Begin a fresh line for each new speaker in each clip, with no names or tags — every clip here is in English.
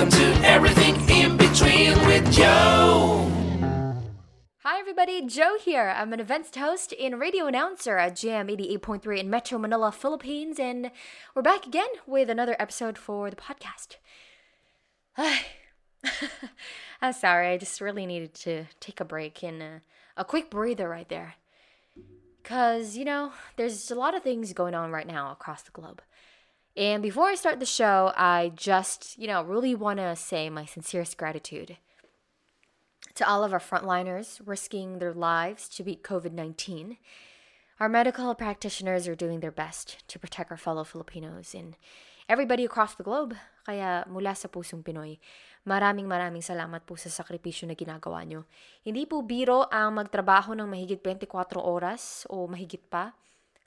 Welcome to Everything in Between with Joe.
Hi, everybody. Joe here. I'm an events host and radio announcer at Jam 88.3 in Metro Manila, Philippines, and we're back again with another episode for the podcast. I'm sorry, I just really needed to take a break and uh, a quick breather right there. Because, you know, there's a lot of things going on right now across the globe. And before I start the show, I just, you know, really want to say my sincerest gratitude to all of our frontliners risking their lives to beat COVID 19. Our medical practitioners are doing their best to protect our fellow Filipinos and everybody across the globe. Kaya mula sa pusong Pinoy, maraming maraming salamat po sa sakripisyo na ginagawa nyo. Hindi po biro ang magtrabaho ng mahigit 24 oras o mahigit pa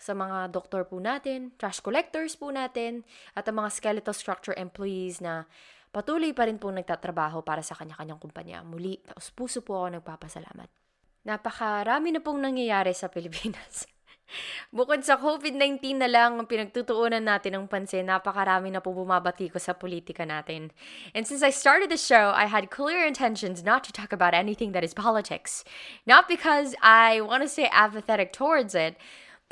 sa mga doktor po natin, trash collectors po natin, at ang mga skeletal structure employees na patuloy pa rin po nagtatrabaho para sa kanya-kanyang kumpanya. Muli, taos puso po ako nagpapasalamat. Napakarami na pong nangyayari sa Pilipinas. Bukod sa COVID-19 na lang ang pinagtutuunan natin ng pansin, napakarami na po bumabati ko sa politika natin. And since I started the show, I had clear intentions not to talk about anything that is politics. Not because I want to stay apathetic towards it,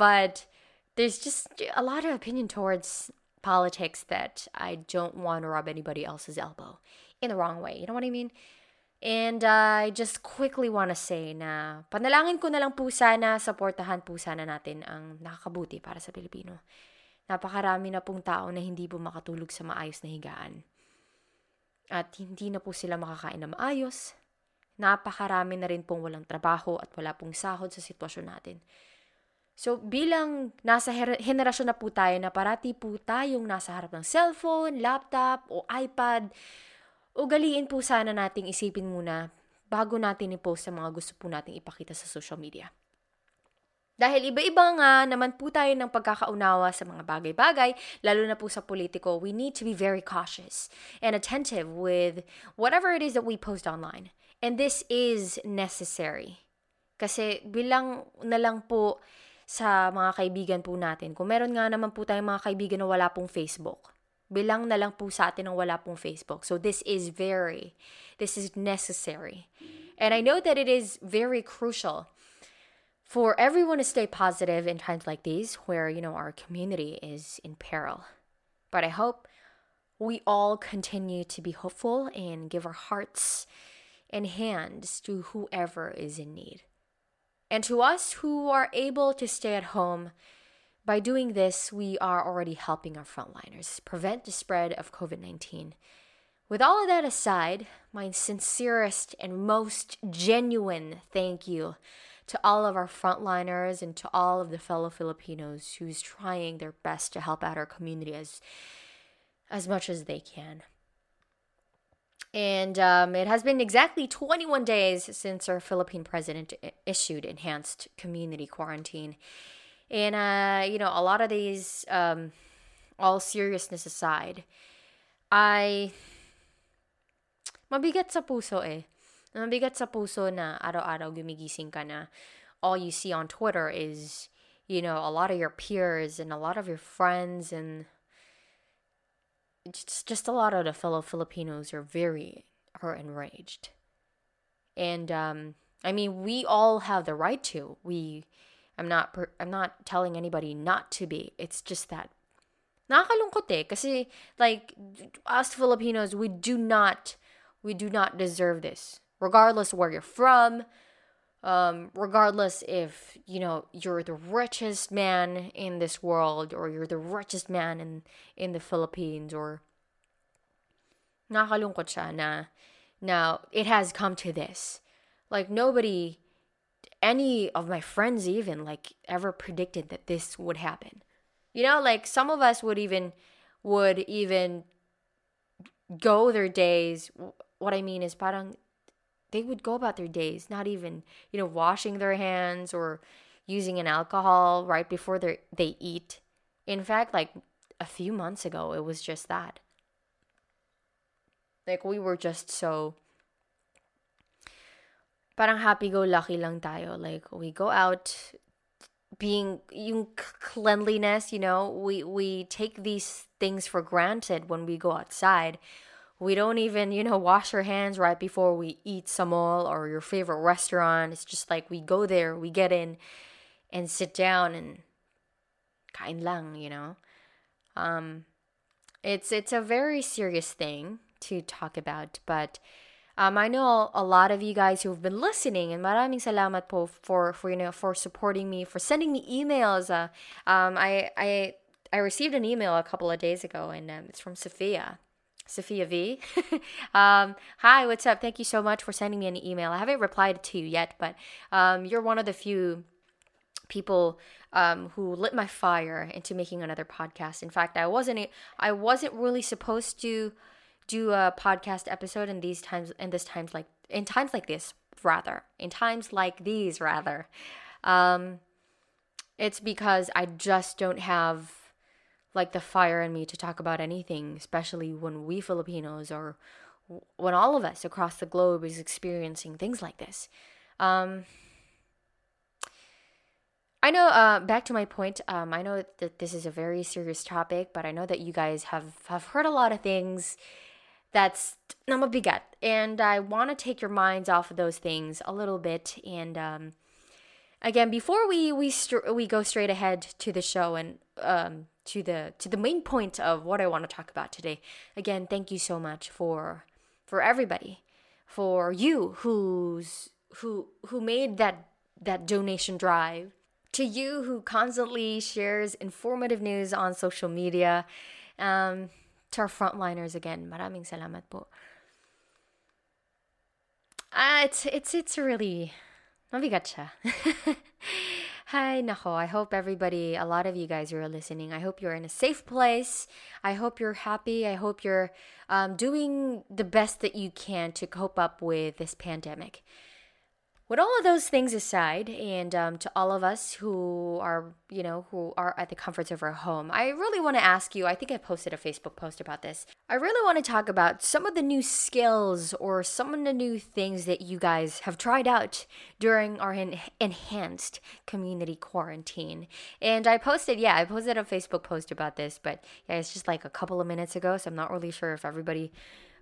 but there's just a lot of opinion towards politics that I don't want to rub anybody else's elbow in the wrong way. You know what I mean? And uh, I just quickly want to say na panalangin ko na lang po sana, supportahan po sana natin ang nakakabuti para sa Pilipino. Napakarami na pong tao na hindi po makatulog sa maayos na higaan. At hindi na po sila makakain na maayos. Napakarami na rin pong walang trabaho at wala pong sahod sa sitwasyon natin. So bilang nasa henerasyon na po tayo na parati po tayong nasa harap ng cellphone, laptop o iPad, ugaliin po sana nating isipin muna bago natin i-post sa mga gusto po nating ipakita sa social media. Dahil iba-iba nga naman po tayo ng pagkakaunawa sa mga bagay-bagay, lalo na po sa politiko, we need to be very cautious and attentive with whatever it is that we post online. And this is necessary. Kasi bilang na lang po sa mga kaibigan po natin, kung meron nga naman po tayong mga kaibigan na wala pong Facebook, bilang na lang po sa atin ng wala pong Facebook. So this is very, this is necessary. And I know that it is very crucial for everyone to stay positive in times like these where, you know, our community is in peril. But I hope we all continue to be hopeful and give our hearts and hands to whoever is in need. And to us who are able to stay at home, by doing this, we are already helping our frontliners prevent the spread of COVID 19. With all of that aside, my sincerest and most genuine thank you to all of our frontliners and to all of the fellow Filipinos who's trying their best to help out our community as, as much as they can. And um, it has been exactly 21 days since our Philippine president issued enhanced community quarantine. And, uh, you know, a lot of these, um, all seriousness aside, I, mabigat sa puso eh. Mabigat sa puso na araw-araw gumigising ka na all you see on Twitter is, you know, a lot of your peers and a lot of your friends and just, just a lot of the fellow Filipinos are very are enraged. And um, I mean, we all have the right to. We I'm not I'm not telling anybody not to be. It's just that nakakalungkot eh kasi like us Filipinos we do not we do not deserve this regardless where you're from um, regardless if you know you're the richest man in this world or you're the richest man in in the Philippines or nakakalungkot siya na now it has come to this like nobody any of my friends even like ever predicted that this would happen. You know, like some of us would even would even go their days what I mean is parang they would go about their days not even, you know, washing their hands or using an alcohol right before they they eat. In fact, like a few months ago, it was just that. Like we were just so parang happy-go-lucky lang tayo. Like, we go out being yung cleanliness, you know, we we take these things for granted when we go outside. We don't even, you know, wash our hands right before we eat samol or your favorite restaurant. It's just like we go there, we get in and sit down and kain lang, you know. Um it's it's a very serious thing to talk about, but um, I know a lot of you guys who've been listening, and maraming salamat po for for you know for supporting me, for sending me emails. Uh, um, I I I received an email a couple of days ago, and um, it's from Sophia. Sophia V. um, hi, what's up? Thank you so much for sending me an email. I haven't replied to you yet, but um, you're one of the few people um, who lit my fire into making another podcast. In fact, I wasn't I wasn't really supposed to do a podcast episode in these times in this times like in times like this rather in times like these rather. Um, it's because I just don't have like the fire in me to talk about anything, especially when we Filipinos or when all of us across the globe is experiencing things like this. Um, I know, uh, back to my point, um, I know that this is a very serious topic, but I know that you guys have, have heard a lot of things that's namabigat. And I want to take your minds off of those things a little bit. And um, again, before we we st- we go straight ahead to the show and um, to the to the main point of what I want to talk about today. Again, thank you so much for for everybody, for you who's who who made that that donation drive to you who constantly shares informative news on social media. Um, to our frontliners again, maraming salamat po. Uh, it's, it's, it's really, mabigat siya. Hi, nako. I hope everybody, a lot of you guys who are listening, I hope you're in a safe place. I hope you're happy. I hope you're um, doing the best that you can to cope up with this pandemic with all of those things aside, and um, to all of us who are, you know, who are at the comforts of our home, I really want to ask you. I think I posted a Facebook post about this. I really want to talk about some of the new skills or some of the new things that you guys have tried out during our en- enhanced community quarantine. And I posted, yeah, I posted a Facebook post about this, but yeah, it's just like a couple of minutes ago, so I'm not really sure if everybody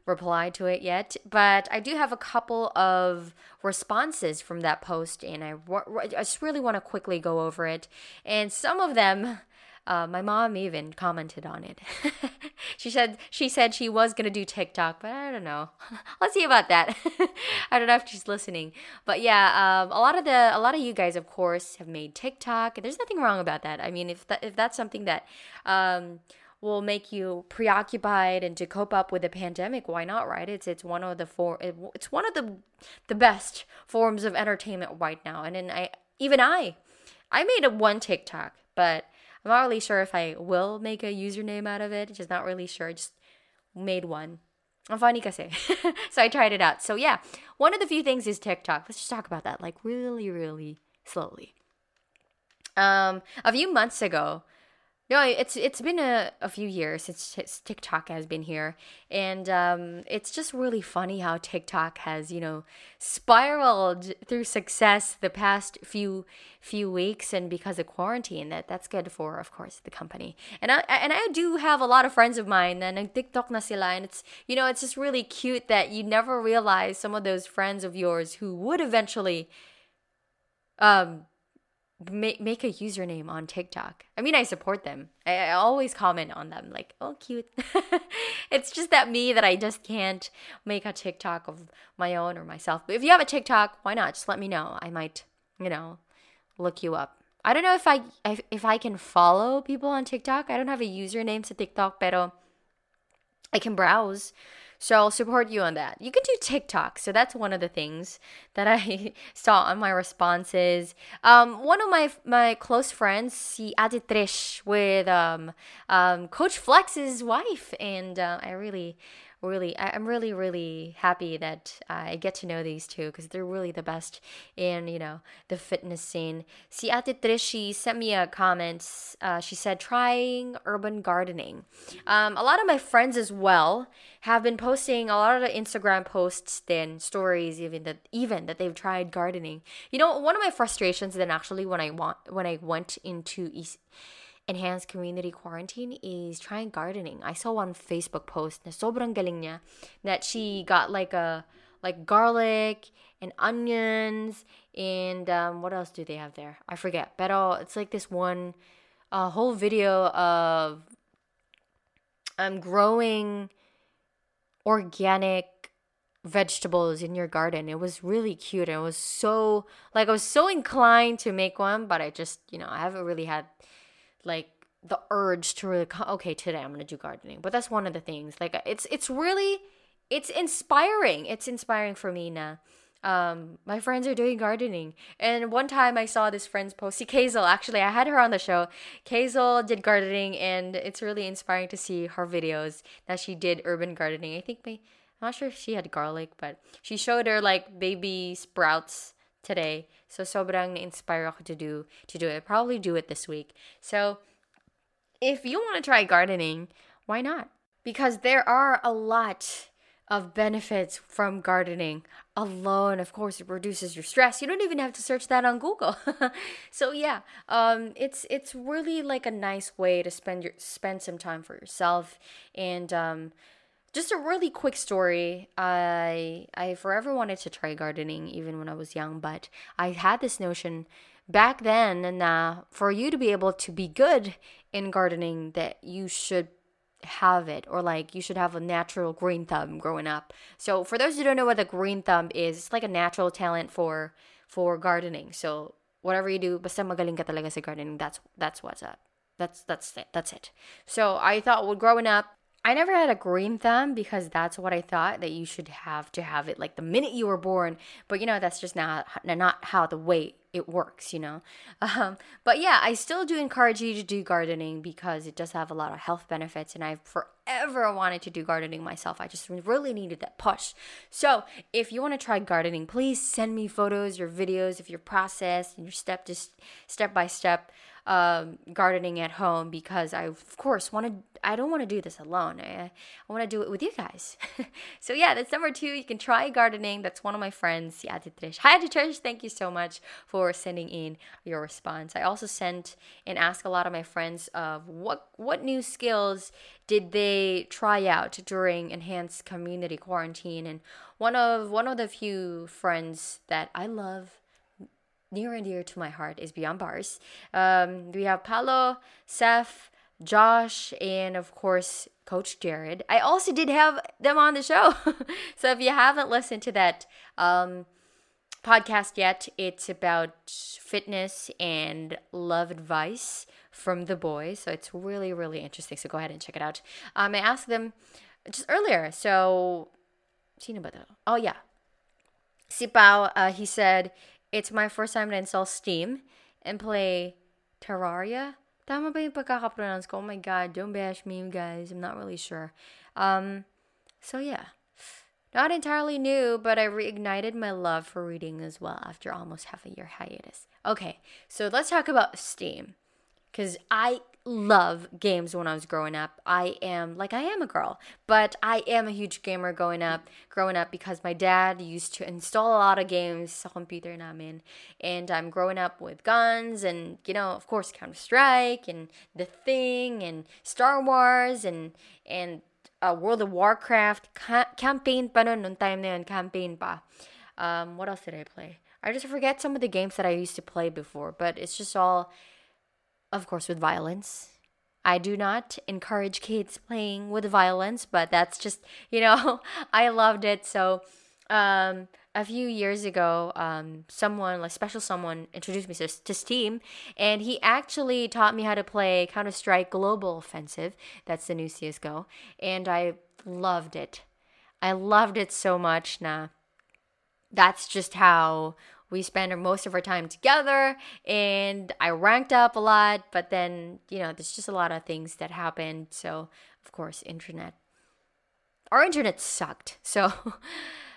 replied to it yet, but I do have a couple of responses from that post, and I, I just really want to quickly go over it. And some of them, uh, my mom even commented on it. she said she said she was gonna do TikTok, but I don't know. Let's see about that. I don't know if she's listening, but yeah, um, a lot of the a lot of you guys, of course, have made TikTok. There's nothing wrong about that. I mean, if that if that's something that um, will make you preoccupied and to cope up with the pandemic why not right it's it's one of the four it's one of the the best forms of entertainment right now and then i even i i made a one tiktok but i'm not really sure if i will make a username out of it just not really sure just made one I'm funny kasi. so I tried it out. So yeah, one of the few things is TikTok. Let's just talk about that like really, really slowly. Um, a few months ago, no, it's it's been a, a few years since TikTok has been here, and um, it's just really funny how TikTok has you know spiraled through success the past few few weeks, and because of quarantine, that that's good for of course the company. And I and I do have a lot of friends of mine that TikTok na sila, and it's you know it's just really cute that you never realize some of those friends of yours who would eventually um make make a username on TikTok. I mean, I support them. I, I always comment on them, like, oh, cute. it's just that me that I just can't make a TikTok of my own or myself. But if you have a TikTok, why not? Just let me know. I might, you know, look you up. I don't know if I if, if I can follow people on TikTok. I don't have a username to TikTok, pero I can browse. So I'll support you on that. You can do TikTok. So that's one of the things that I saw on my responses. Um, one of my my close friends, si Ate Trish, with um, um, Coach Flex's wife, and uh, I really really I, am really really happy that I get to know these two because they're really the best in you know the fitness scene. Si Ate Trishi sent me a comment. Uh, she said trying urban gardening. Um, a lot of my friends as well have been posting a lot of Instagram posts, then stories, even that even that they've tried gardening. You know, one of my frustrations then actually when I want when I went into East enhanced community quarantine is trying gardening. I saw one Facebook post na sobrang galing niya that she got like a like garlic and onions and um, what else do they have there? I forget. But it's like this one uh, whole video of um growing organic vegetables in your garden. It was really cute. And it was so like I was so inclined to make one, but I just, you know, I haven't really had like the urge to really okay, today I'm to do gardening. But that's one of the things. Like it's it's really it's inspiring. It's inspiring for me now. Um, my friends are doing gardening. And one time I saw this friend's post. See, Kazel, actually, I had her on the show. Kazel did gardening, and it's really inspiring to see her videos that she did urban gardening. I think my I'm not sure if she had garlic, but she showed her like baby sprouts today. So sobrang inspire ako to do to do it. Probably do it this week. So if you want to try gardening, why not? Because there are a lot of benefits from gardening alone of course it reduces your stress you don't even have to search that on google so yeah um, it's it's really like a nice way to spend your spend some time for yourself and um, just a really quick story. I I forever wanted to try gardening even when I was young, but I had this notion back then and uh, for you to be able to be good in gardening that you should have it or like you should have a natural green thumb growing up. So for those who don't know what a green thumb is, it's like a natural talent for for gardening. So whatever you do, basta magaling ka talaga sa gardening, that's that's what's up. That's that's it. That's it. So I thought well growing up I never had a green thumb because that's what I thought that you should have to have it like the minute you were born. But you know, that's just not not how the way it works, you know. Um, but yeah, I still do encourage you to do gardening because it does have a lot of health benefits, and I've forever wanted to do gardening myself. I just really needed that push. So if you want to try gardening, please send me photos, your videos of your process and your step just step by step um, gardening at home because I, of course, want to. I don't want to do this alone. I, I want to do it with you guys. so yeah, that's number two. You can try gardening. That's one of my friends, Ate Trish. Hi, Ate Trish. Thank you so much for sending in your response. I also sent and asked a lot of my friends of what what new skills did they try out during enhanced community quarantine and one of one of the few friends that I love near and dear to my heart is Beyond Bars. Um, we have Paolo, Seth, Josh, and of course, Coach Jared. I also did have them on the show. so if you haven't listened to that um, podcast yet, it's about fitness and love advice from the boys. So it's really, really interesting. So go ahead and check it out. Um, I asked them just earlier. So, Oh, yeah. Sipao, uh, he said it's my first time to install Steam and play Terraria. Oh my god, don't bash me, guys. I'm not really sure. Um, so yeah. Not entirely new, but I reignited my love for reading as well after almost half a year hiatus. Okay, so let's talk about Steam. Because I love games when I was growing up. I am like I am a girl, but I am a huge gamer growing up, growing up because my dad used to install a lot of games sa computer namin. And I'm growing up with guns and you know, of course Counter-Strike and The Thing and Star Wars and and uh, World of Warcraft ca- campaign pa noon, nung time na yun, campaign pa. Um, what else did I play? I just forget some of the games that I used to play before, but it's just all of course, with violence. I do not encourage kids playing with violence, but that's just, you know, I loved it. So, um, a few years ago, um, someone, like special someone, introduced me to, to Steam, and he actually taught me how to play Counter Strike Global Offensive. That's the new CS:GO, and I loved it. I loved it so much. Now, that's just how we spent most of our time together and I ranked up a lot, but then, you know, there's just a lot of things that happened. So, of course, internet. Our internet sucked. So,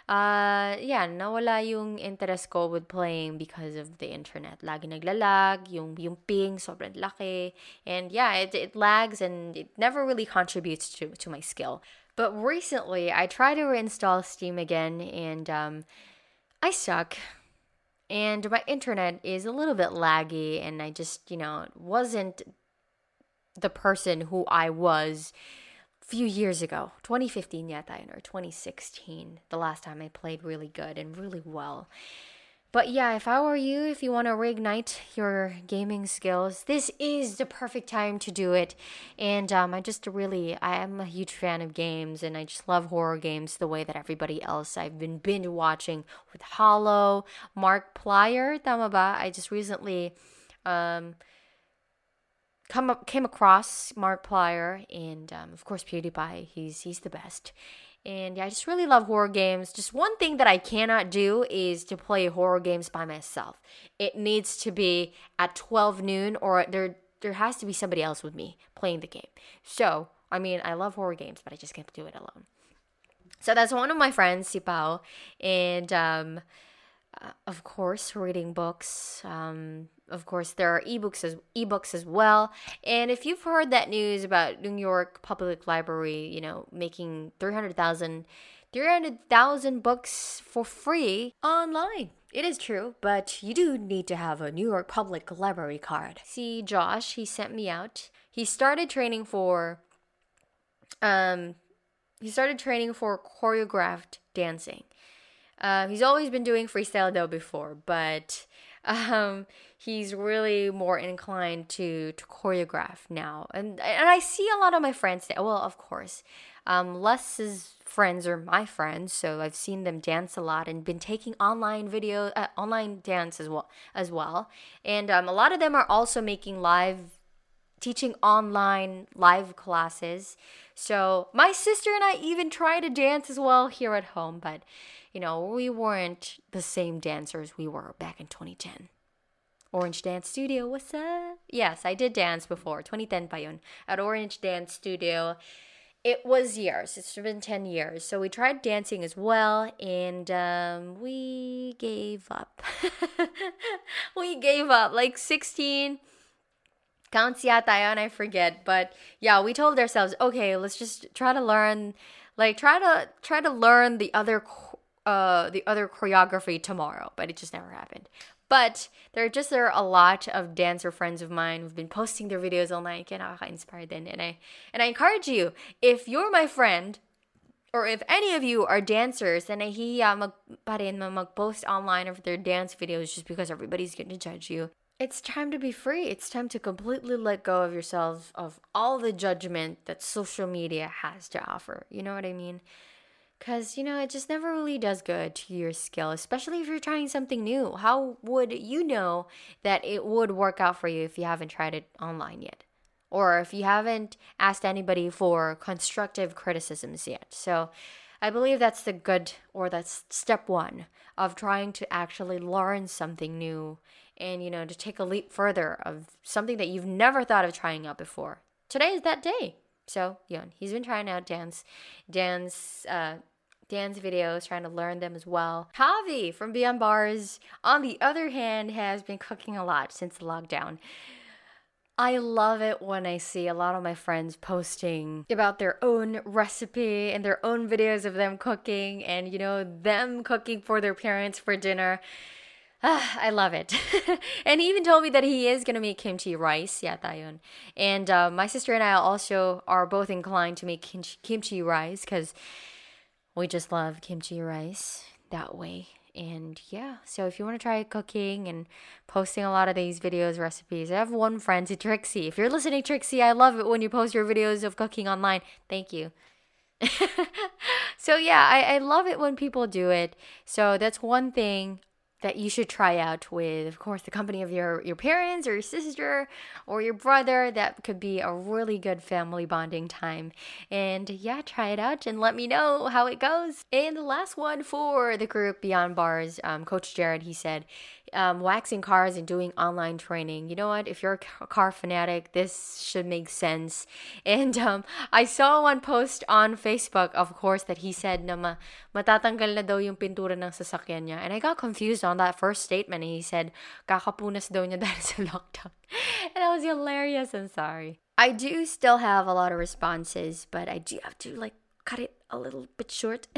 uh, yeah, nawala yung interest ko with playing because of the internet. Lagi naglalag, yung, yung ping sobrang laki. And yeah, it, it lags and it never really contributes to, to my skill. But recently, I tried to reinstall Steam again and um, I suck and my internet is a little bit laggy and I just, you know, wasn't the person who I was a few years ago. 2015 yata yun, or 2016, the last time I played really good and really well. But yeah, if I were you, if you want to reignite your gaming skills, this is the perfect time to do it. And um, I just really, I am a huge fan of games, and I just love horror games the way that everybody else. I've been binge watching with Hollow, Markiplier, tama ba? I just recently um, come up, came across Mark Markiplier, and um, of course PewDiePie. He's he's the best. And yeah, I just really love horror games. Just one thing that I cannot do is to play horror games by myself. It needs to be at 12 noon or there there has to be somebody else with me playing the game. So, I mean, I love horror games, but I just can't do it alone. So that's one of my friends, Sipao, and um, uh, of course, reading books. Um, of course, there are ebooks as ebooks as well. And if you've heard that news about New York Public Library, you know, making 300,000 300,000 books for free online. It is true, but you do need to have a New York Public Library card. See, Josh, he sent me out. He started training for um he started training for choreographed dancing. Uh, he's always been doing freestyle though before, but um, he's really more inclined to to choreograph now, and and I see a lot of my friends. Well, of course, um, Les's friends are my friends, so I've seen them dance a lot and been taking online video, uh, online dance as well as well, and um, a lot of them are also making live teaching online live classes. So my sister and I even tried to dance as well here at home, but you know, we weren't the same dancers we were back in 2010. Orange Dance Studio, what's up? Yes, I did dance before. 2010 pa. At Orange Dance Studio. It was years. It's been 10 years. So we tried dancing as well and um, we gave up. we gave up. Like 16 counts yata I forget. But yeah, we told ourselves, okay, let's just try to learn like try to try to learn the other uh the other choreography tomorrow, but it just never happened. But there are just there are a lot of dancer friends of mine who've been posting their videos online kaya nakaka-inspire din. And I and I encourage you, if you're my friend, or if any of you are dancers, then nahihiya mag pa mag-post online of their dance videos just because everybody's going to judge you. It's time to be free. It's time to completely let go of yourself of all the judgment that social media has to offer. You know what I mean? Because, you know, it just never really does good to your skill, especially if you're trying something new. How would you know that it would work out for you if you haven't tried it online yet? Or if you haven't asked anybody for constructive criticisms yet. So I believe that's the good, or that's step one of trying to actually learn something new and, you know, to take a leap further of something that you've never thought of trying out before. Today is that day. So, yeah, he's been trying out dance, dance, uh, dance videos, trying to learn them as well. Javi from Beyond Bars, on the other hand, has been cooking a lot since the lockdown. I love it when I see a lot of my friends posting about their own recipe and their own videos of them cooking and, you know, them cooking for their parents for dinner. Ah, I love it. and he even told me that he is going to make kimchi rice. Yeah, tayon. And uh, my sister and I also are both inclined to make kimchi rice because we just love kimchi rice that way. And yeah, so if you want to try cooking and posting a lot of these videos, recipes, I have one friend, Trixie. If you're listening, Trixie, I love it when you post your videos of cooking online. Thank you. so yeah, I, I love it when people do it. So that's one thing that you should try out with, of course, the company of your, your parents or your sister or your brother. That could be a really good family bonding time. And yeah, try it out and let me know how it goes. And the last one for the group Beyond Bars, um, Coach Jared, he said um, waxing cars and doing online training. You know what? If you're a car fanatic, this should make sense. And um, I saw one post on Facebook, of course, that he said na ma matatanggal na daw yung pintura ng sasakyan niya. And I got confused on that first statement. He said, kakapunas daw niya dahil sa lockdown. and that was hilarious. I'm sorry. I do still have a lot of responses, but I do have to like cut it a little bit short.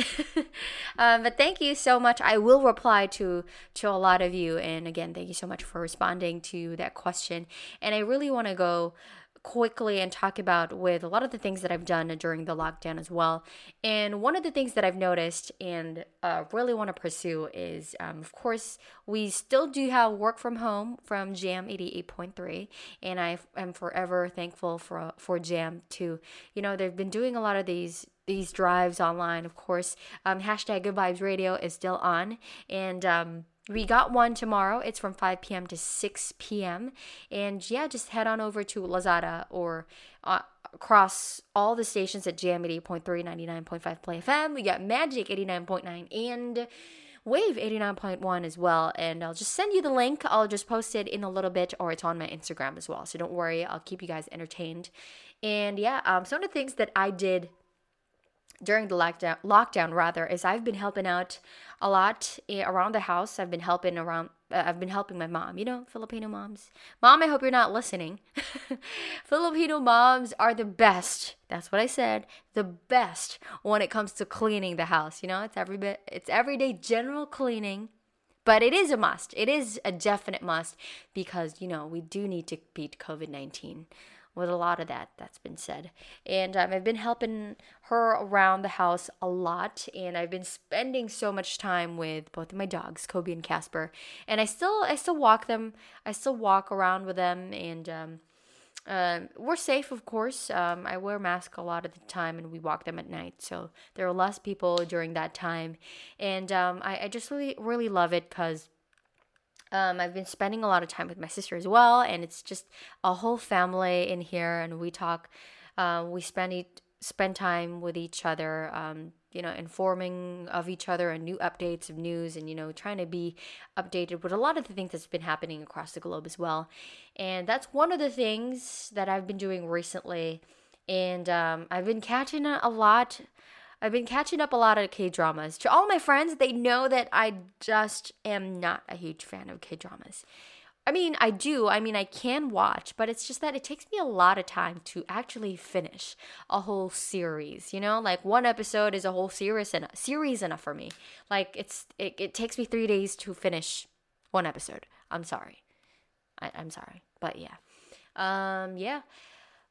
um, but thank you so much. I will reply to to a lot of you, and again, thank you so much for responding to that question. And I really want to go quickly and talk about with a lot of the things that I've done during the lockdown as well. And one of the things that I've noticed and uh, really want to pursue is, um, of course, we still do have work from home from Jam 88.3, and I am forever thankful for for Jam to, you know, they've been doing a lot of these these drives online. Of course, um, hashtag Good Vibes Radio is still on, and um, we got one tomorrow. It's from 5 p.m. to 6 p.m. And yeah, just head on over to Lazada or uh, across all the stations at Jam 88.3, 99.5 Play FM. We got Magic 89.9 and Wave 89.1 as well. And I'll just send you the link. I'll just post it in a little bit or it's on my Instagram as well. So don't worry, I'll keep you guys entertained. And yeah, um, some of the things that I did during the lockdown lockdown rather is I've been helping out a lot eh, around the house. I've been helping around uh, I've been helping my mom, you know, Filipino moms. Mom, I hope you're not listening. Filipino moms are the best. That's what I said. The best when it comes to cleaning the house, you know? It's every bit it's everyday general cleaning. But it is a must. It is a definite must because, you know, we do need to beat COVID-19 with a lot of that that's been said. And um, I've been helping her around the house a lot, and I've been spending so much time with both of my dogs, Kobe and Casper. And I still, I still walk them. I still walk around with them, and um, um, we're safe, of course. Um, I wear mask a lot of the time, and we walk them at night, so there are less people during that time. And um, I, I just really, really love it because um, I've been spending a lot of time with my sister as well, and it's just a whole family in here, and we talk. Uh, we spend eat, spend time with each other. Um, you know, informing of each other and new updates of news, and you know, trying to be updated with a lot of the things that's been happening across the globe as well. And that's one of the things that I've been doing recently. And um, I've been catching a lot I've been catching up a lot of K dramas. To all my friends, they know that I just am not a huge fan of K dramas. I mean, I do. I mean, I can watch, but it's just that it takes me a lot of time to actually finish a whole series. You know, like one episode is a whole series and series enough for me. Like it's it, it takes me three days to finish one episode. I'm sorry. I, I'm sorry, but yeah, um, yeah.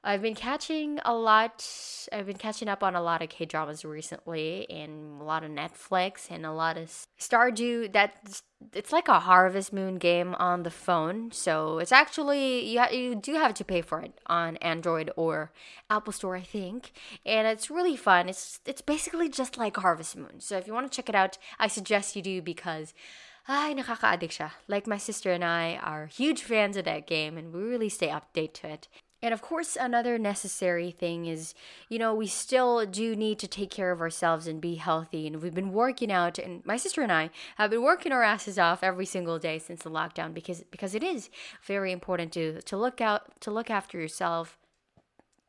I've been catching a lot. I've been catching up on a lot of K dramas recently, and a lot of Netflix, and a lot of Stardew. That it's like a Harvest Moon game on the phone. So it's actually you ha- you do have to pay for it on Android or Apple Store, I think, and it's really fun. It's it's basically just like Harvest Moon. So if you want to check it out, I suggest you do because. Like my sister and I are huge fans of that game and we really stay update to it. And of course, another necessary thing is, you know, we still do need to take care of ourselves and be healthy. And we've been working out, and my sister and I have been working our asses off every single day since the lockdown because because it is very important to to look out to look after yourself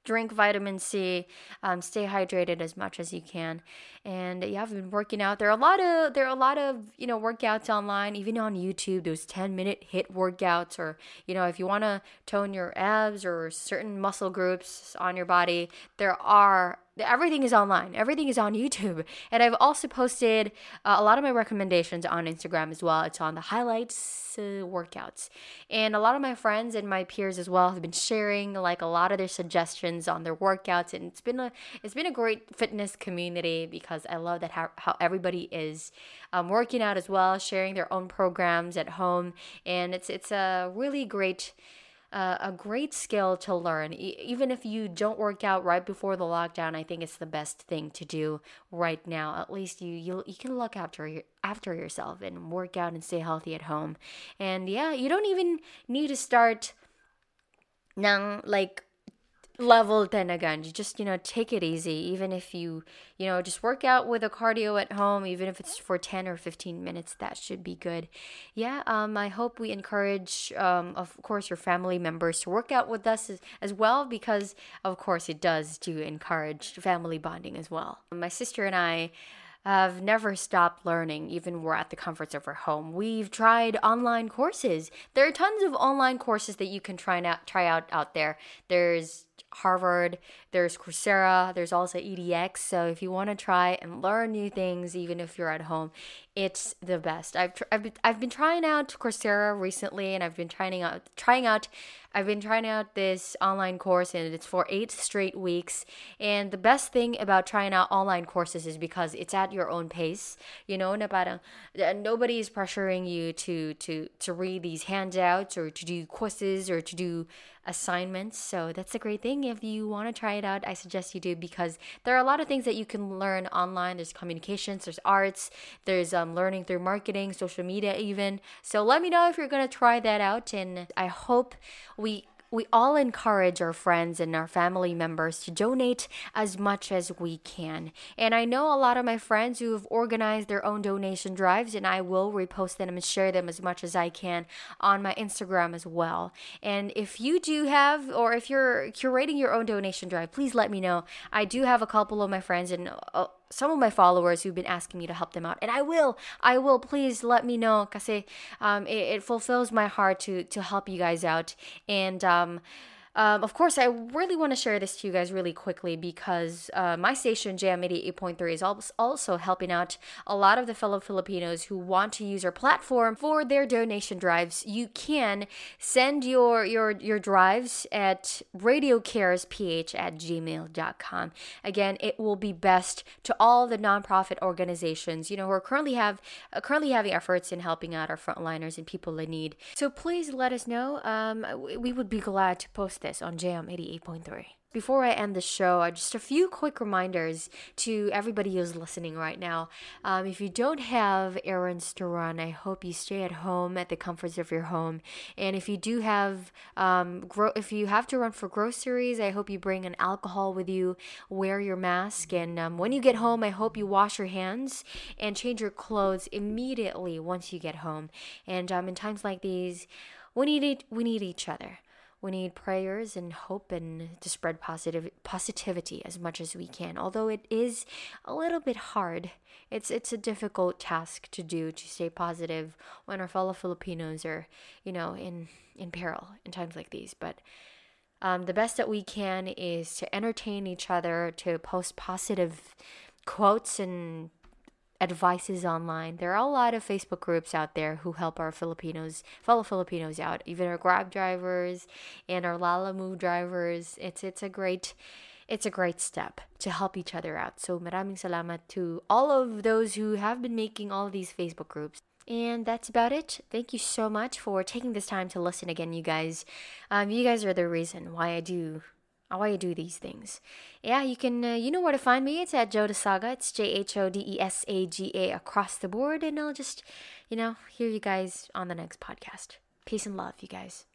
drink vitamin C, um, stay hydrated as much as you can, and yeah, I've been working out. There are a lot of there are a lot of you know workouts online, even on YouTube. Those ten minute HIIT workouts, or you know if you want to tone your abs or certain muscle groups on your body, there are everything is online. Everything is on youtube. And i've also posted uh, a lot of my recommendations on instagram as well. It's on the highlights uh, workouts. And a lot of my friends and my peers as well have been sharing like a lot of their suggestions on their workouts. And it's been a it's been a great fitness community because i love that how, how everybody is um, working out as well sharing their own programs at home. And it's it's a really great a great skill to learn. E- even if you don't work out right before the lockdown, I think it's the best thing to do right now. At least you you, you can look after your, after yourself and work out and stay healthy at home. And yeah, you don't even need to start nang like level 10 again you just you know take it easy even if you you know just work out with a cardio at home even if it's for 10 or 15 minutes that should be good yeah um i hope we encourage um of course your family members to work out with us as, as well because of course it does to encourage family bonding as well my sister and i have never stopped learning, even we're at the comforts of our home. We've tried online courses. There are tons of online courses that you can try out try out out there. There's Harvard, there's Coursera, there's also EDX. So if you want to try and learn new things, even if you're at home, it's the best. I've, tr- I've, been, I've been trying out Coursera recently, and I've been trying out trying out I've been trying out this online course, and it's for eight straight weeks. And the best thing about trying out online courses is because it's at your own pace. You know, na nobody is pressuring you to to to read these handouts or to do quizzes or to do assignments. So that's a great thing. If you want to try it out, I suggest you do because there are a lot of things that you can learn online. There's communications, there's arts, there's um, learning through marketing, social media, even. So let me know if you're going to try that out. And I hope we we all encourage our friends and our family members to donate as much as we can. And I know a lot of my friends who have organized their own donation drives, and I will repost them and share them as much as I can on my Instagram as well. And if you do have, or if you're curating your own donation drive, please let me know. I do have a couple of my friends and uh, some of my followers who've been asking me to help them out and i will i will please let me know because um, it, it fulfills my heart to to help you guys out. And um, um, of course, I really want to share this to you guys really quickly because uh, my station, Jam 88.3, is also helping out a lot of the fellow Filipinos who want to use our platform for their donation drives. You can send your your your drives at radiocaresph at gmail.com. Again, it will be best to all the nonprofit organizations, you know, who are currently have uh, currently having efforts in helping out our frontliners and people in need. So please let us know. Um, we would be glad to post this on Jam 88.3. Before I end the show, just a few quick reminders to everybody who's listening right now. Um, if you don't have errands to run, I hope you stay at home at the comforts of your home. And if you do have, um, gro- if you have to run for groceries, I hope you bring an alcohol with you. Wear your mask, and um, when you get home, I hope you wash your hands and change your clothes immediately once you get home. And um, in times like these, we need we need each other. We need prayers and hope and to spread positive positivity as much as we can. Although it is a little bit hard. It's it's a difficult task to do to stay positive when our fellow Filipinos are, you know, in in peril in times like these. But um, the best that we can is to entertain each other, to post positive quotes and advices online. There are a lot of Facebook groups out there who help our Filipinos, fellow Filipinos out, even our Grab drivers and our Lalamove drivers. It's it's a great it's a great step to help each other out. So maraming salamat to all of those who have been making all these Facebook groups. And that's about it. Thank you so much for taking this time to listen again, you guys. Um, you guys are the reason why I do why I do these things. Yeah, you can, uh, you know where to find me. It's at Jhode Saga. It's J H O D E S A G A across the board. And I'll just, you know, hear you guys on the next podcast. Peace and love, you guys.